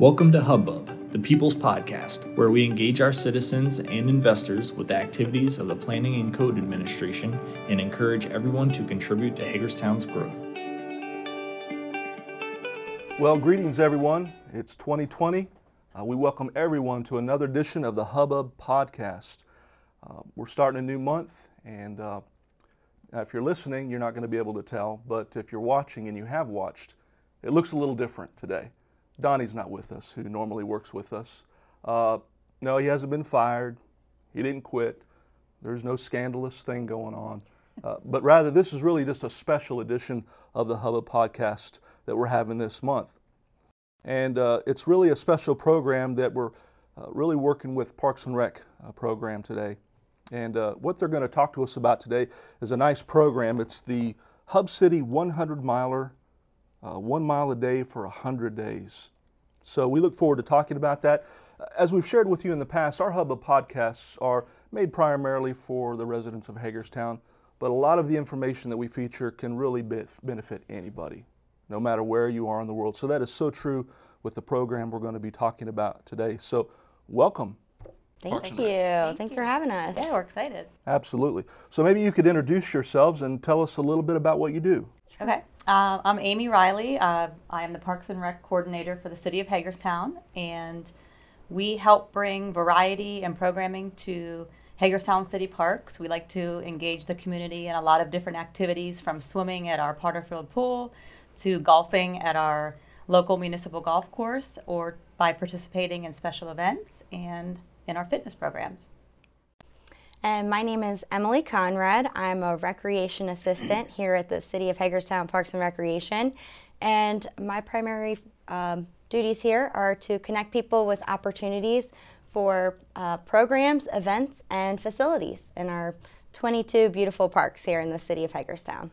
Welcome to Hubbub, the People's Podcast, where we engage our citizens and investors with the activities of the Planning and Code Administration and encourage everyone to contribute to Hagerstown's growth. Well, greetings, everyone. It's 2020. Uh, we welcome everyone to another edition of the Hubbub Podcast. Uh, we're starting a new month, and uh, if you're listening, you're not going to be able to tell, but if you're watching and you have watched, it looks a little different today. Donnie's not with us, who normally works with us. Uh, no, he hasn't been fired. He didn't quit. There's no scandalous thing going on. Uh, but rather, this is really just a special edition of the Hubbub podcast that we're having this month. And uh, it's really a special program that we're uh, really working with Parks and Rec uh, program today. And uh, what they're going to talk to us about today is a nice program. It's the Hub City 100 miler uh, one mile a day for 100 days. So we look forward to talking about that. As we've shared with you in the past, our Hubbub podcasts are made primarily for the residents of Hagerstown, but a lot of the information that we feature can really benefit anybody, no matter where you are in the world. So that is so true with the program we're going to be talking about today. So welcome. Thank you. Thank Thanks you. for having us. Yeah, we're excited. Absolutely. So maybe you could introduce yourselves and tell us a little bit about what you do. Okay. Uh, I'm Amy Riley. Uh, I am the Parks and Rec coordinator for the city of Hagerstown, and we help bring variety and programming to Hagerstown City Parks. We like to engage the community in a lot of different activities from swimming at our Potterfield pool to golfing at our local municipal golf course or by participating in special events and in our fitness programs. And my name is Emily Conrad. I'm a recreation assistant here at the City of Hagerstown Parks and Recreation. And my primary um, duties here are to connect people with opportunities for uh, programs, events, and facilities in our 22 beautiful parks here in the City of Hagerstown.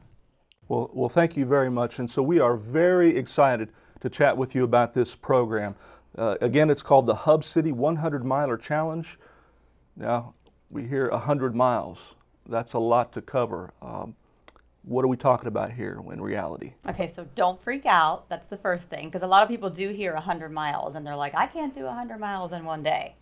Well, well, thank you very much. And so we are very excited to chat with you about this program. Uh, again, it's called the Hub City 100 Miler Challenge. Now, we hear 100 miles. That's a lot to cover. Um, what are we talking about here in reality? Okay, so don't freak out. That's the first thing, because a lot of people do hear 100 miles and they're like, I can't do 100 miles in one day.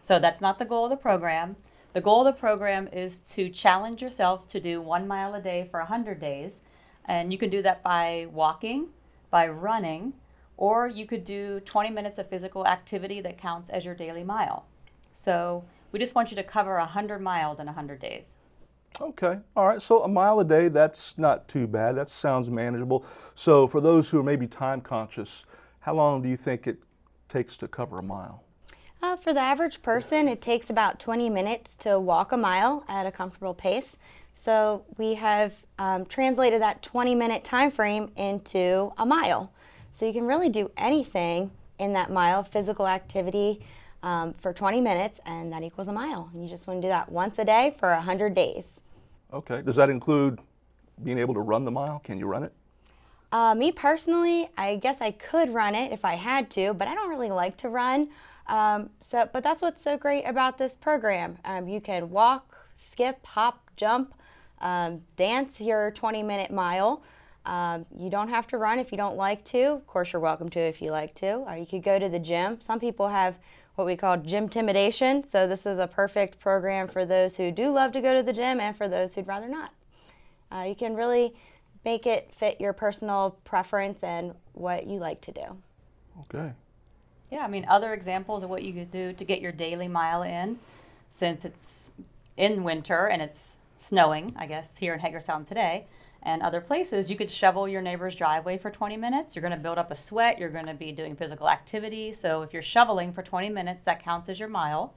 So that's not the goal of the program. The goal of the program is to challenge yourself to do one mile a day for 100 days. And you can do that by walking, by running, or you could do 20 minutes of physical activity that counts as your daily mile. So we just want you to cover 100 miles in 100 days. Okay, all right. So a mile a day, that's not too bad. That sounds manageable. So for those who are maybe time conscious, how long do you think it takes to cover a mile? Uh, for the average person, it takes about 20 minutes to walk a mile at a comfortable pace. So we have um, translated that 20 minute time frame into a mile. So you can really do anything in that mile, physical activity, um, for 20 minutes, and that equals a mile. You just want to do that once a day for 100 days. Okay. Does that include being able to run the mile? Can you run it? Uh, me personally, I guess I could run it if I had to, but I don't really like to run. Um, so, but that's what's so great about this program. Um, you can walk, skip, hop, jump, um, dance your 20 minute mile. Um, you don't have to run if you don't like to. Of course, you're welcome to if you like to. Or you could go to the gym. Some people have what we call gym intimidation. So this is a perfect program for those who do love to go to the gym and for those who'd rather not. Uh, you can really make it fit your personal preference and what you like to do. Okay. Yeah, I mean, other examples of what you could do to get your daily mile in, since it's in winter and it's snowing, I guess, here in Hagerstown today and other places, you could shovel your neighbor's driveway for 20 minutes. You're going to build up a sweat. You're going to be doing physical activity. So if you're shoveling for 20 minutes, that counts as your mile.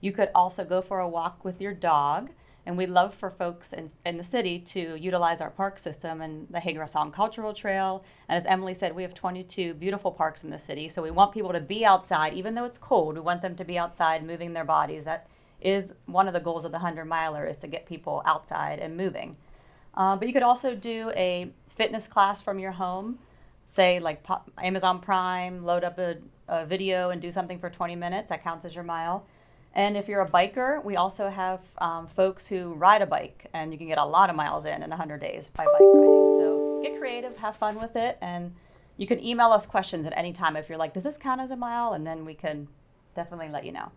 You could also go for a walk with your dog. And we love for folks in, in the city to utilize our park system and the Hagerstown Cultural Trail. And as Emily said, we have 22 beautiful parks in the city. So we want people to be outside, even though it's cold. We want them to be outside moving their bodies. That is one of the goals of the 100 miler is to get people outside and moving. Uh, but you could also do a fitness class from your home, say like Amazon Prime, load up a, a video and do something for 20 minutes. That counts as your mile. And if you're a biker, we also have um, folks who ride a bike, and you can get a lot of miles in in 100 days by bike riding. So get creative, have fun with it, and you can email us questions at any time if you're like, does this count as a mile? And then we can definitely let you know.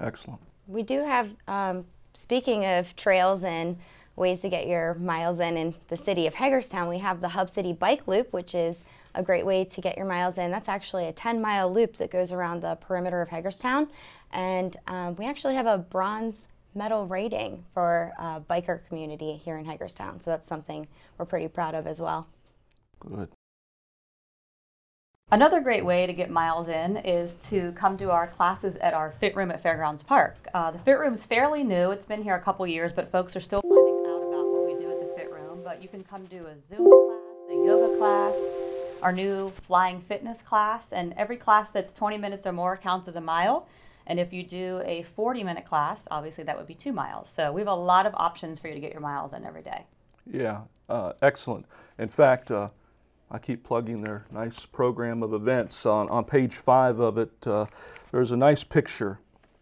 Excellent. We do have, um, speaking of trails and ways to get your miles in in the city of Hagerstown, we have the Hub City Bike Loop, which is a great way to get your miles in. That's actually a 10 mile loop that goes around the perimeter of Hagerstown. And um, we actually have a bronze medal rating for uh, biker community here in Hagerstown. So that's something we're pretty proud of as well. Good. Another great way to get miles in is to come to our classes at our Fit Room at Fairgrounds Park. Uh, the Fit Room is fairly new; it's been here a couple years, but folks are still you can come do a Zumba class, a yoga class, our new flying fitness class, and every class that's 20 minutes or more counts as a mile. And if you do a 40 minute class, obviously that would be two miles. So we have a lot of options for you to get your miles in every day. Yeah, uh, excellent. In fact, uh, I keep plugging their nice program of events. On, on page five of it, uh, there's a nice picture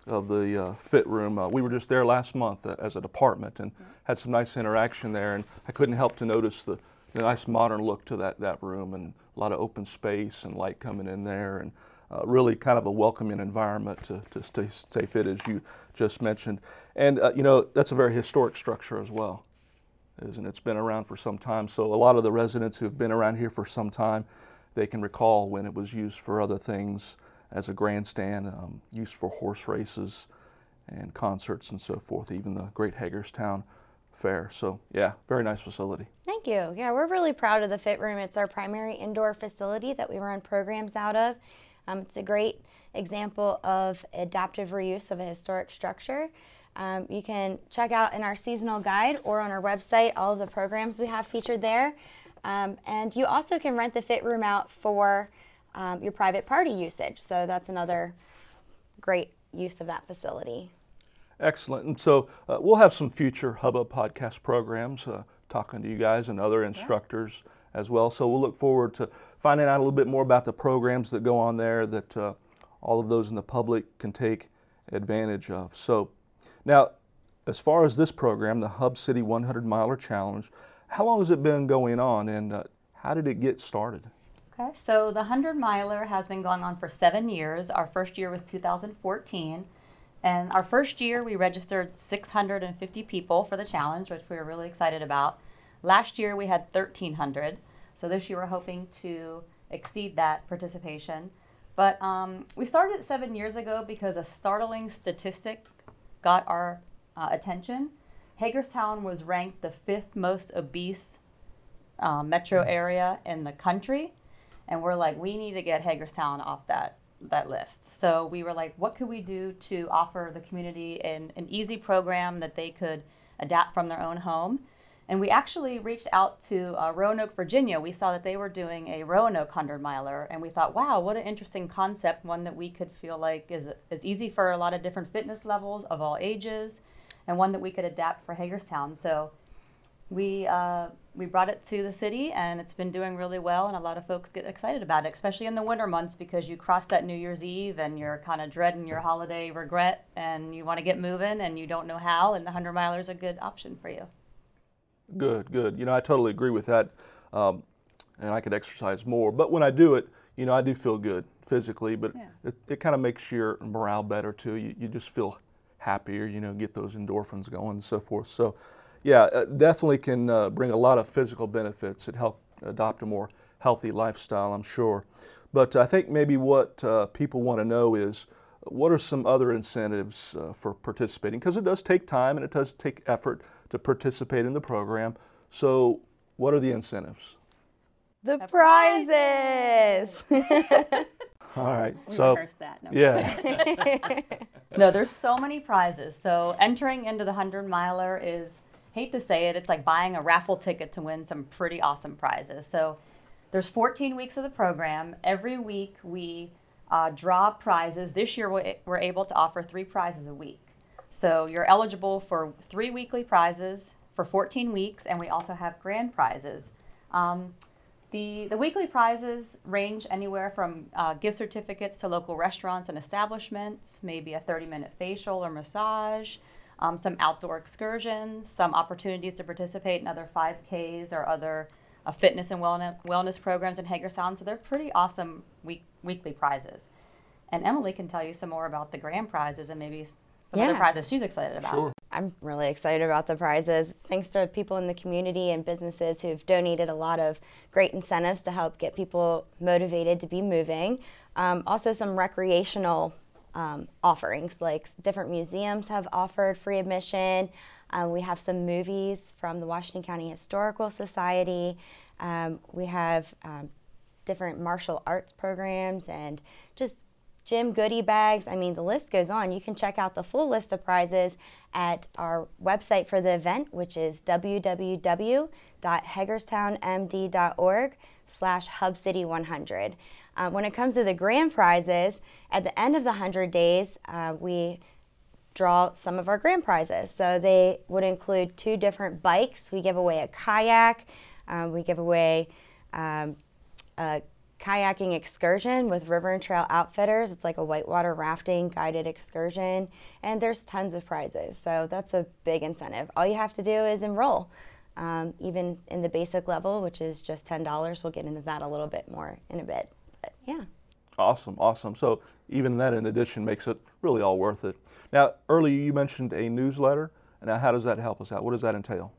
of the uh, fit room. Uh, we were just there last month uh, as a department and had some nice interaction there, and I couldn't help to notice the, the nice modern look to that, that room and a lot of open space and light coming in there and uh, really kind of a welcoming environment to, to stay, stay fit as you just mentioned. And uh, you know, that's a very historic structure as well and it's been around for some time. So a lot of the residents who have been around here for some time, they can recall when it was used for other things as a grandstand, um, used for horse races and concerts and so forth, even the Great Hagerstown Fair. So yeah, very nice facility. Thank you. Yeah, we're really proud of the Fit Room. It's our primary indoor facility that we run programs out of. Um, it's a great example of adaptive reuse of a historic structure. Um, you can check out in our seasonal guide or on our website all of the programs we have featured there. Um, and you also can rent the Fit Room out for um, your private party usage. So that's another great use of that facility. Excellent. And so uh, we'll have some future Hubbub podcast programs uh, talking to you guys and other instructors yeah. as well. So we'll look forward to finding out a little bit more about the programs that go on there that uh, all of those in the public can take advantage of. So now, as far as this program, the Hub City 100 Miler Challenge, how long has it been going on and uh, how did it get started? Okay, so the 100 Miler has been going on for seven years. Our first year was 2014. And our first year, we registered 650 people for the challenge, which we were really excited about. Last year, we had 1,300. So this year, we're hoping to exceed that participation. But um, we started seven years ago because a startling statistic got our uh, attention. Hagerstown was ranked the fifth most obese uh, metro area in the country, and we're like, we need to get Hagerstown off that that list. So we were like, what could we do to offer the community an, an easy program that they could adapt from their own home? And we actually reached out to uh, Roanoke, Virginia. We saw that they were doing a Roanoke 100 miler, and we thought, wow, what an interesting concept, one that we could feel like is, is easy for a lot of different fitness levels of all ages, and one that we could adapt for Hagerstown. So we, uh, we brought it to the city, and it's been doing really well, and a lot of folks get excited about it, especially in the winter months because you cross that New Year's Eve and you're kind of dreading your holiday regret, and you want to get moving, and you don't know how, and the 100 miler is a good option for you. Good, good. You know, I totally agree with that. Um, and I could exercise more. But when I do it, you know, I do feel good physically, but yeah. it, it kind of makes your morale better too. You, you just feel happier, you know, get those endorphins going and so forth. So, yeah, definitely can uh, bring a lot of physical benefits. It help adopt a more healthy lifestyle, I'm sure. But I think maybe what uh, people want to know is what are some other incentives uh, for participating? Because it does take time and it does take effort to participate in the program. So, what are the incentives? The, the prizes. All right. We so that. No. Yeah. no, there's so many prizes. So entering into the hundred miler is hate to say it, it's like buying a raffle ticket to win some pretty awesome prizes. So there's 14 weeks of the program. Every week we uh, draw prizes. This year we're able to offer three prizes a week. So you're eligible for three weekly prizes for 14 weeks, and we also have grand prizes. Um, the, the weekly prizes range anywhere from uh, gift certificates to local restaurants and establishments, maybe a 30 minute facial or massage, um, some outdoor excursions, some opportunities to participate in other 5Ks or other uh, fitness and wellness, wellness programs in Hagerstown. So they're pretty awesome week, weekly prizes. And Emily can tell you some more about the grand prizes and maybe some other Yeah. prizes she's excited about. Sure. I'm really excited about the prizes. Thanks to people in the community and businesses who've donated a lot of great incentives to help get people motivated to be moving. Um, also, some recreational um, offerings, like different museums have offered free admission. Um, we have some movies from the Washington County Historical Society. Um, we have um, different martial arts programs and just gym goodie bags. I mean, the list goes on. You can check out the full list of prizes at our website for the event, which is www.hagerstownmd.org slash hubcity100. Uh, when it comes to the grand prizes, at the end of the 100 days, uh, we draw some of our grand prizes. So they would include two different bikes. We give away a kayak. Um, we give away um, a kayaking excursion with River and Trail Outfitters. It's like a whitewater rafting guided excursion, and there's tons of prizes. So that's a big incentive. All you have to do is enroll. Um, even in the basic level, which is just $10, we'll get into that a little bit more in a bit. Yeah. Awesome, awesome. So even that, in addition, makes it really all worth it. Now, earlier you mentioned a newsletter. Now, how does that help us out? What does that entail?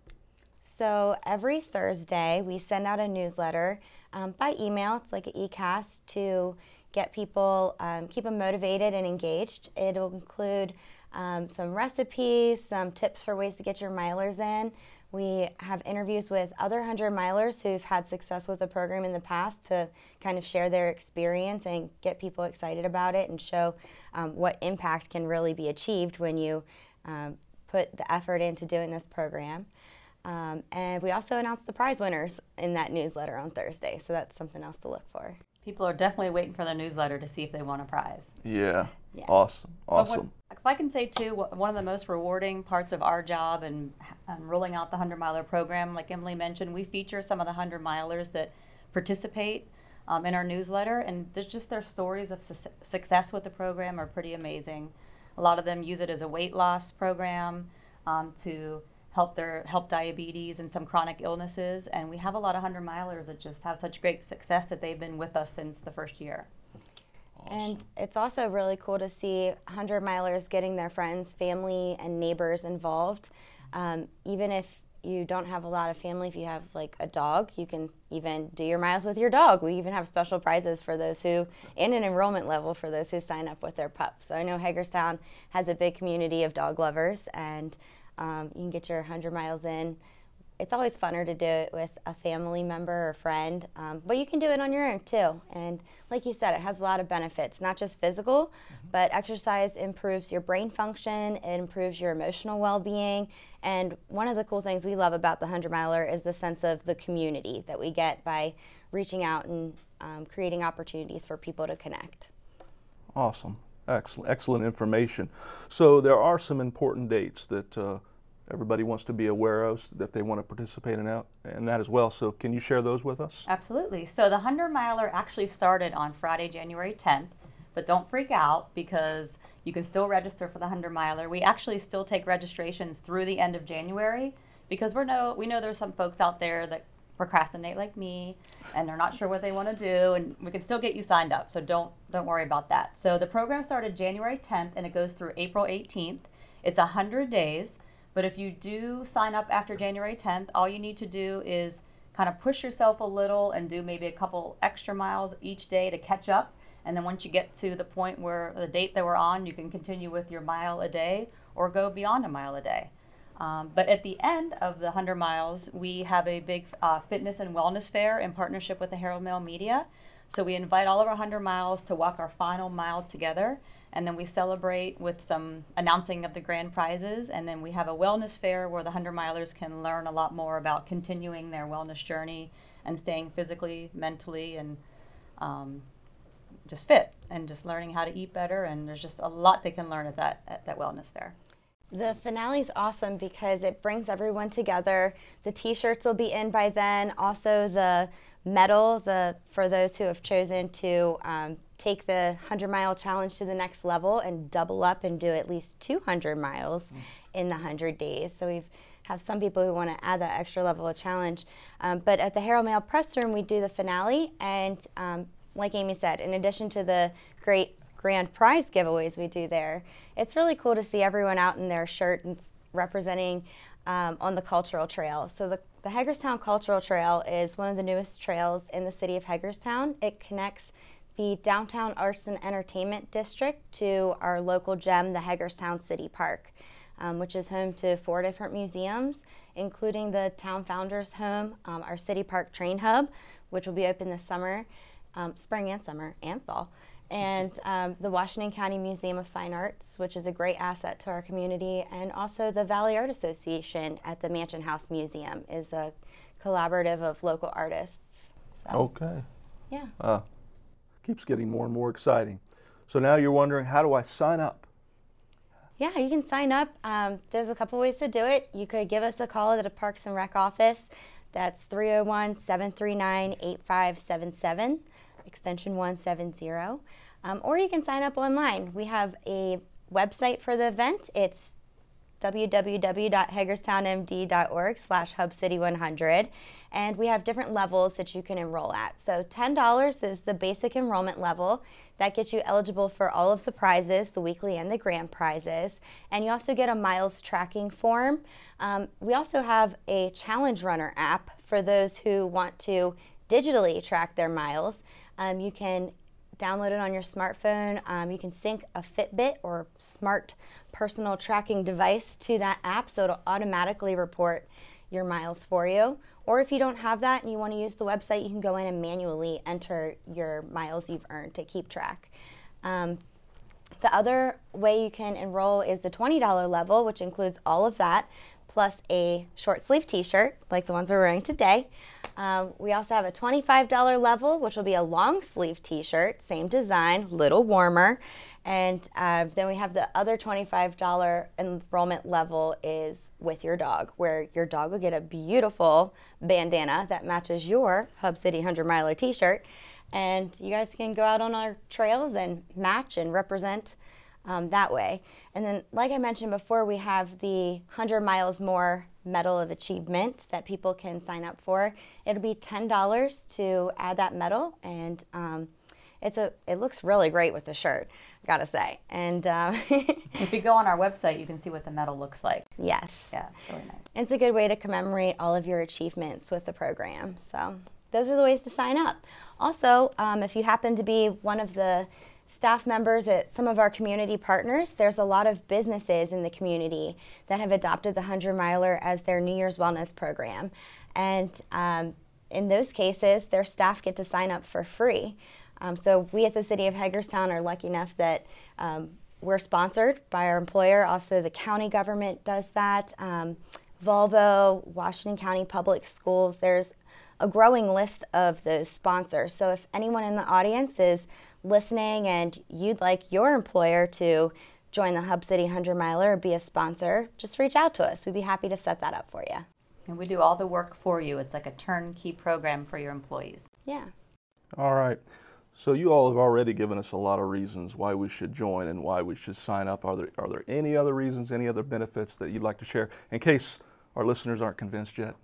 So every Thursday, we send out a newsletter um, by email. It's like an e-cast to get people, um, keep them motivated and engaged. It'll include um, some recipes, some tips for ways to get your milers in. We have interviews with other 100 milers who've had success with the program in the past to kind of share their experience and get people excited about it and show um, what impact can really be achieved when you um, put the effort into doing this program. Um, and we also announced the prize winners in that newsletter on Thursday, so that's something else to look for. People are definitely waiting for their newsletter to see if they won a prize. Yeah. Yeah. Awesome, But what- awesome. if I can say too, one of the most rewarding parts of our job and, and rolling out the 100 miler program, like Emily mentioned, we feature some of the 100 milers that participate um, in our newsletter, and there's just their stories of su- success with the program are pretty amazing. A lot of them use it as a weight loss program um, to help their help diabetes and some chronic illnesses, and we have a lot of 100 milers that just have such great success that they've been with us since the first year. And it's also really cool to see 100 milers getting their friends, family, and neighbors involved. Um, even if you don't have a lot of family, if you have like a dog, you can even do your miles with your dog. We even have special prizes for those who, in an enrollment level, for those who sign up with their pup. So I know Hagerstown has a big community of dog lovers, and um, you can get your 100 miles in it's always funner to do it with a family member or friend, um, but you can do it on your own too. And like you said, it has a lot of benefits, not just physical, but exercise improves your brain function, it improves your emotional well being. And one of the cool things we love about the 100 miler is the sense of the community that we get by reaching out and um, creating opportunities for people to connect. Awesome. Excellent, excellent information. So there are some important dates that uh, everybody wants to be aware of if they want to participate in that, in that as well. So can you share those with us? Absolutely. So the 100 miler actually started on Friday, January 10th, but don't freak out because you can still register for the 100 miler. We actually still take registrations through the end of January because we're no, we know there's some folks out there that procrastinate like me and they're not sure what they want to do and we can still get you signed up so don't don't worry about that so the program started january 10th and it goes through april 18th it's 100 days but if you do sign up after January 10th, all you need to do is kind of push yourself a little and do maybe a couple extra miles each day to catch up. And then once you get to the point where the date that we're on, you can continue with your mile a day or go beyond a mile a day. Um, but at the end of the 100 miles, we have a big uh, fitness and wellness fair in partnership with the Herald Mail Media. So we invite all of our 100 miles to walk our final mile together. And then we celebrate with some announcing of the grand prizes. And then we have a wellness fair where the 100 milers can learn a lot more about continuing their wellness journey and staying physically, mentally, and um, just fit and just learning how to eat better. And there's just a lot they can learn at that, at that wellness fair. The finale is awesome because it brings everyone together. The T-shirts will be in by then. Also, the medal, the for those who have chosen to um, take the 100 mile challenge to the next level and double up and do at least 200 miles in the 100 days. So we've have some people who want to add that extra level of challenge. Um, but at the Herald Mail press room, we do the finale, and um, like Amy said, in addition to the great grand prize giveaways we do there, it's really cool to see everyone out in their shirt and representing um, on the cultural trail. So the the Hagerstown Cultural Trail is one of the newest trails in the city of Hagerstown. It connects the Downtown Arts and Entertainment District to our local gem, the Hagerstown City Park, um, which is home to four different museums, including the Town Founders Home, um, our City Park Train Hub, which will be open this summer, um, spring and summer, and fall and um, the Washington County Museum of Fine Arts, which is a great asset to our community, and also the Valley Art Association at the Mansion House Museum is a collaborative of local artists. So, okay. Yeah. Uh, keeps getting more and more exciting. So now you're wondering, how do I sign up? Yeah, you can sign up. Um, there's a couple ways to do it. You could give us a call at a Parks and Rec office. That's 301 739 8577 extension 170. Um, or you can sign up online. We have a website for the event. It's www.hagerstownmd.org slash hubcity100 and we have different levels that you can enroll at so $10 is the basic enrollment level that gets you eligible for all of the prizes the weekly and the grand prizes and you also get a miles tracking form um, we also have a challenge runner app for those who want to digitally track their miles um, you can download it on your smartphone. Um, you can sync a Fitbit or smart personal tracking device to that app so it'll automatically report your miles for you. Or if you don't have that and you want to use the website, you can go in and manually enter your miles you've earned to keep track. Um, the other way you can enroll is the $20 level, which includes all of that, plus a short sleeve t shirt, like the ones we're wearing today. Um, we also have a $25 level, which will be a long sleeve t shirt, same design, little warmer. And uh, then we have the other $25 enrollment level is with your dog, where your dog will get a beautiful bandana that matches your Hub City 100 miler t shirt. And you guys can go out on our trails and match and represent um, that way. And then, like I mentioned before, we have the 100 miles more Medal of Achievement that people can sign up for. It'll be $10 to add that medal, and um, it's a it looks really great with the shirt, I gotta say. And uh, if you go on our website, you can see what the medal looks like. Yes. Yeah, it's really nice. It's a good way to commemorate all of your achievements with the program. So those are the ways to sign up. Also, um, if you happen to be one of the staff members at some of our community partners, there's a lot of businesses in the community that have adopted the 100 Miler as their New Year's Wellness program. And um, in those cases, their staff get to sign up for free. Um, so we at the City of Hagerstown are lucky enough that um, we're sponsored by our employer. Also, the county government does that. Um, Volvo, Washington County Public Schools, there's a growing list of those sponsors. So if anyone in the audience is listening and you'd like your employer to join the Hub City 100 Miler or be a sponsor, just reach out to us. We'd be happy to set that up for you. And we do all the work for you. It's like a turnkey program for your employees. Yeah. All right. So you all have already given us a lot of reasons why we should join and why we should sign up. Are there are there any other reasons, any other benefits that you'd like to share in case our listeners aren't convinced yet?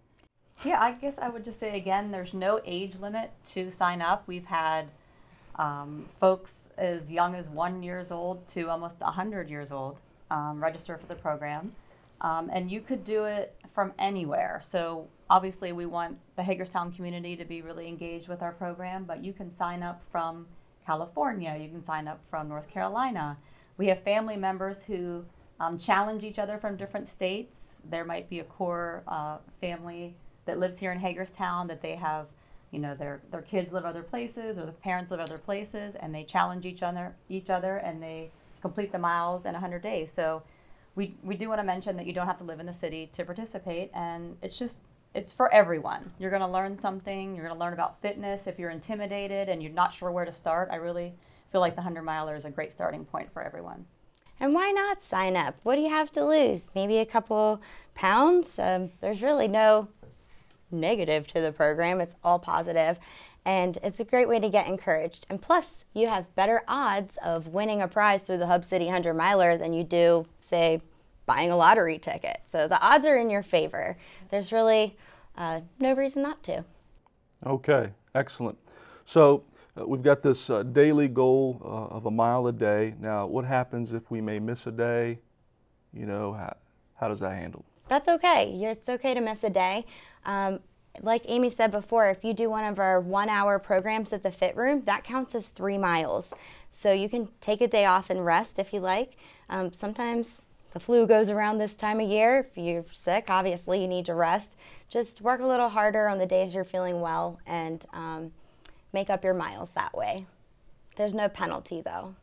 Yeah, I guess I would just say again, there's no age limit to sign up. We've had um, folks as young as one years old to almost 100 years old um, register for the program. Um, and you could do it from anywhere. So obviously, we want the Hagerstown community to be really engaged with our program, but you can sign up from California, you can sign up from North Carolina. We have family members who um, challenge each other from different states. There might be a core uh, family that lives here in Hagerstown that they have, you know, their their kids live other places or the parents live other places, and they challenge each other each other and they complete the miles in 100 days. So we we do want to mention that you don't have to live in the city to participate, and it's just it's for everyone. You're going to learn something. You're going to learn about fitness. If you're intimidated and you're not sure where to start, I really feel like the 100 miler is a great starting point for everyone. And why not sign up? What do you have to lose? Maybe a couple pounds? Um, there's really no negative to the program, it's all positive, And it's a great way to get encouraged. And plus, you have better odds of winning a prize through the Hub City 100 miler than you do, say, buying a lottery ticket. So the odds are in your favor. There's really uh, no reason not to. Okay, excellent. So uh, we've got this uh, daily goal uh, of a mile a day. Now, what happens if we may miss a day? You know, how, how does that handle? That's okay. You're, it's okay to miss a day. Um, like Amy said before, if you do one of our one hour programs at the Fit Room, that counts as three miles. So you can take a day off and rest if you like. Um, sometimes the flu goes around this time of year. If you're sick, obviously you need to rest. Just work a little harder on the days you're feeling well and um, make up your miles that way. There's no penalty though.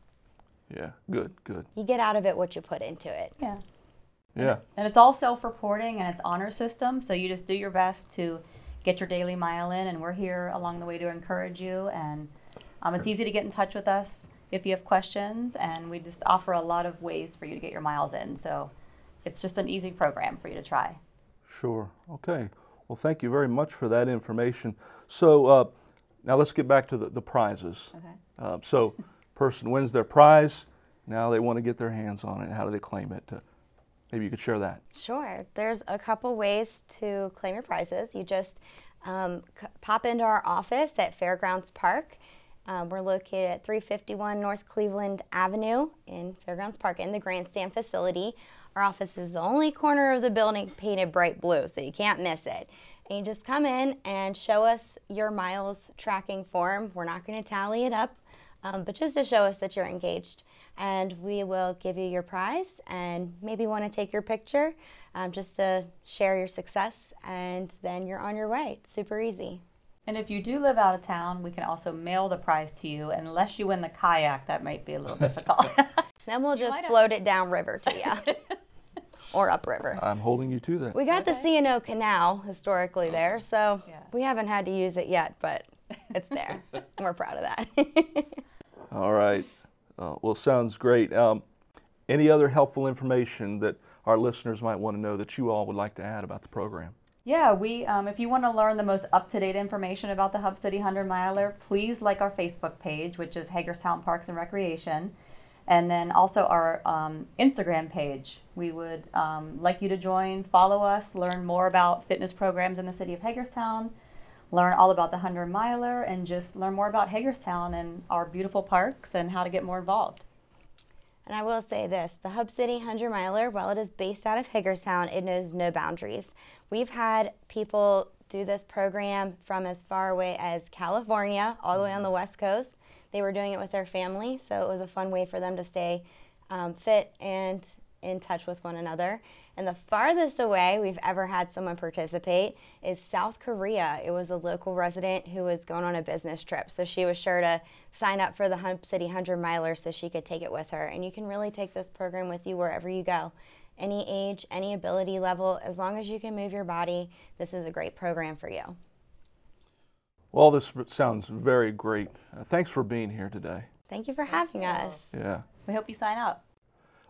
Yeah, good, good. You get out of it what you put into it. Yeah. Yeah, And it's all self-reporting and it's honor system, so you just do your best to get your daily mile in, and we're here along the way to encourage you. And um, it's easy to get in touch with us if you have questions, and we just offer a lot of ways for you to get your miles in. So it's just an easy program for you to try. sure. Okay. Well, thank you very much for that information. So uh, now let's get back to the, the prizes. Okay. Uh, so, person wins their prize. Now they want to get their hands on it. How do they claim it? Maybe you could share that. Sure. There's a couple ways to claim your prizes. You just um, c- pop into our office at Fairgrounds Park. Um, we're located at 351 North Cleveland Avenue in Fairgrounds Park in the grandstand facility. Our office is the only corner of the building painted bright blue, so you can't miss it. And you just come in and show us your miles tracking form. We're not going to tally it up, um, but just to show us that you're engaged. And we will give you your prize and maybe want to take your picture um, just to share your success, and then you're on your way. It's super easy. And if you do live out of town, we can also mail the prize to you. Unless you win the kayak, that might be a little difficult. Then we'll just might have- float it down river to you or upriver. I'm holding you to that. We got the C&O Canal historically there, so Yeah. we haven't had to use it yet, but it's there. and We're proud of that. All right. Uh, well, sounds great. Um, any other helpful information that our listeners might want to know that you all would like to add about the program? Yeah, we. Um, if you want to learn the most up-to-date information about the Hub City Hundred Miler, please like our Facebook page, which is Hagerstown Parks and Recreation, and then also our um, Instagram page. We would um, like you to join, follow us, learn more about fitness programs in the city of Hagerstown, learn all about the Hundred Miler, and just learn more about Hagerstown and our beautiful parks and how to get more involved. And I will say this the Hub City 100 Miler, while it is based out of Hagerstown, it knows no boundaries. We've had people do this program from as far away as California, all the way on the West Coast. They were doing it with their family, so it was a fun way for them to stay um, fit and in touch with one another. And the farthest away we've ever had someone participate is South Korea. It was a local resident who was going on a business trip. So she was sure to sign up for the Hub City 100 miler so she could take it with her. And you can really take this program with you wherever you go. Any age, any ability level, as long as you can move your body, this is a great program for you. Well, this sounds very great. Uh, thanks for being here today. Thank you for having us. Yeah. We hope you sign up.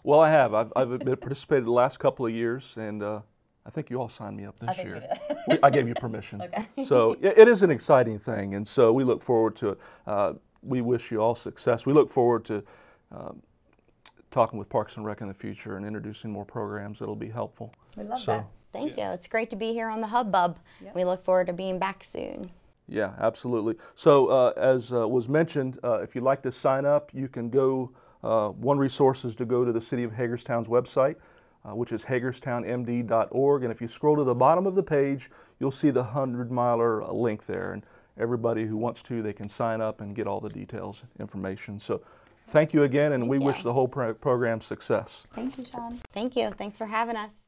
Well, I have. I've, I've been participated the last couple of years, and uh, I think you all signed me up this think you year. We- I gave you permission. Okay. So it, it is an exciting thing, and so we look forward to it. Uh, we wish you all success. We look forward to um, talking with Parks and Rec in the future and introducing more programs that'll be helpful. We love So- that. Thank you. It's great to be here on the Hubbub. We look forward to being back soon. Yeah, absolutely. So, uh, as uh, was mentioned, uh, if you'd like to sign up, you can go. Uh, one resource is to go to the City of Hagerstown's website, uh, which is hagerstownmd.org. And if you scroll to the bottom of the page, you'll see the 100 miler link there. And everybody who wants to, they can sign up and get all the details, information. So, thank you again, and we wish the whole pro- program success. Thank you, Sean. Thank you. Thanks for having us.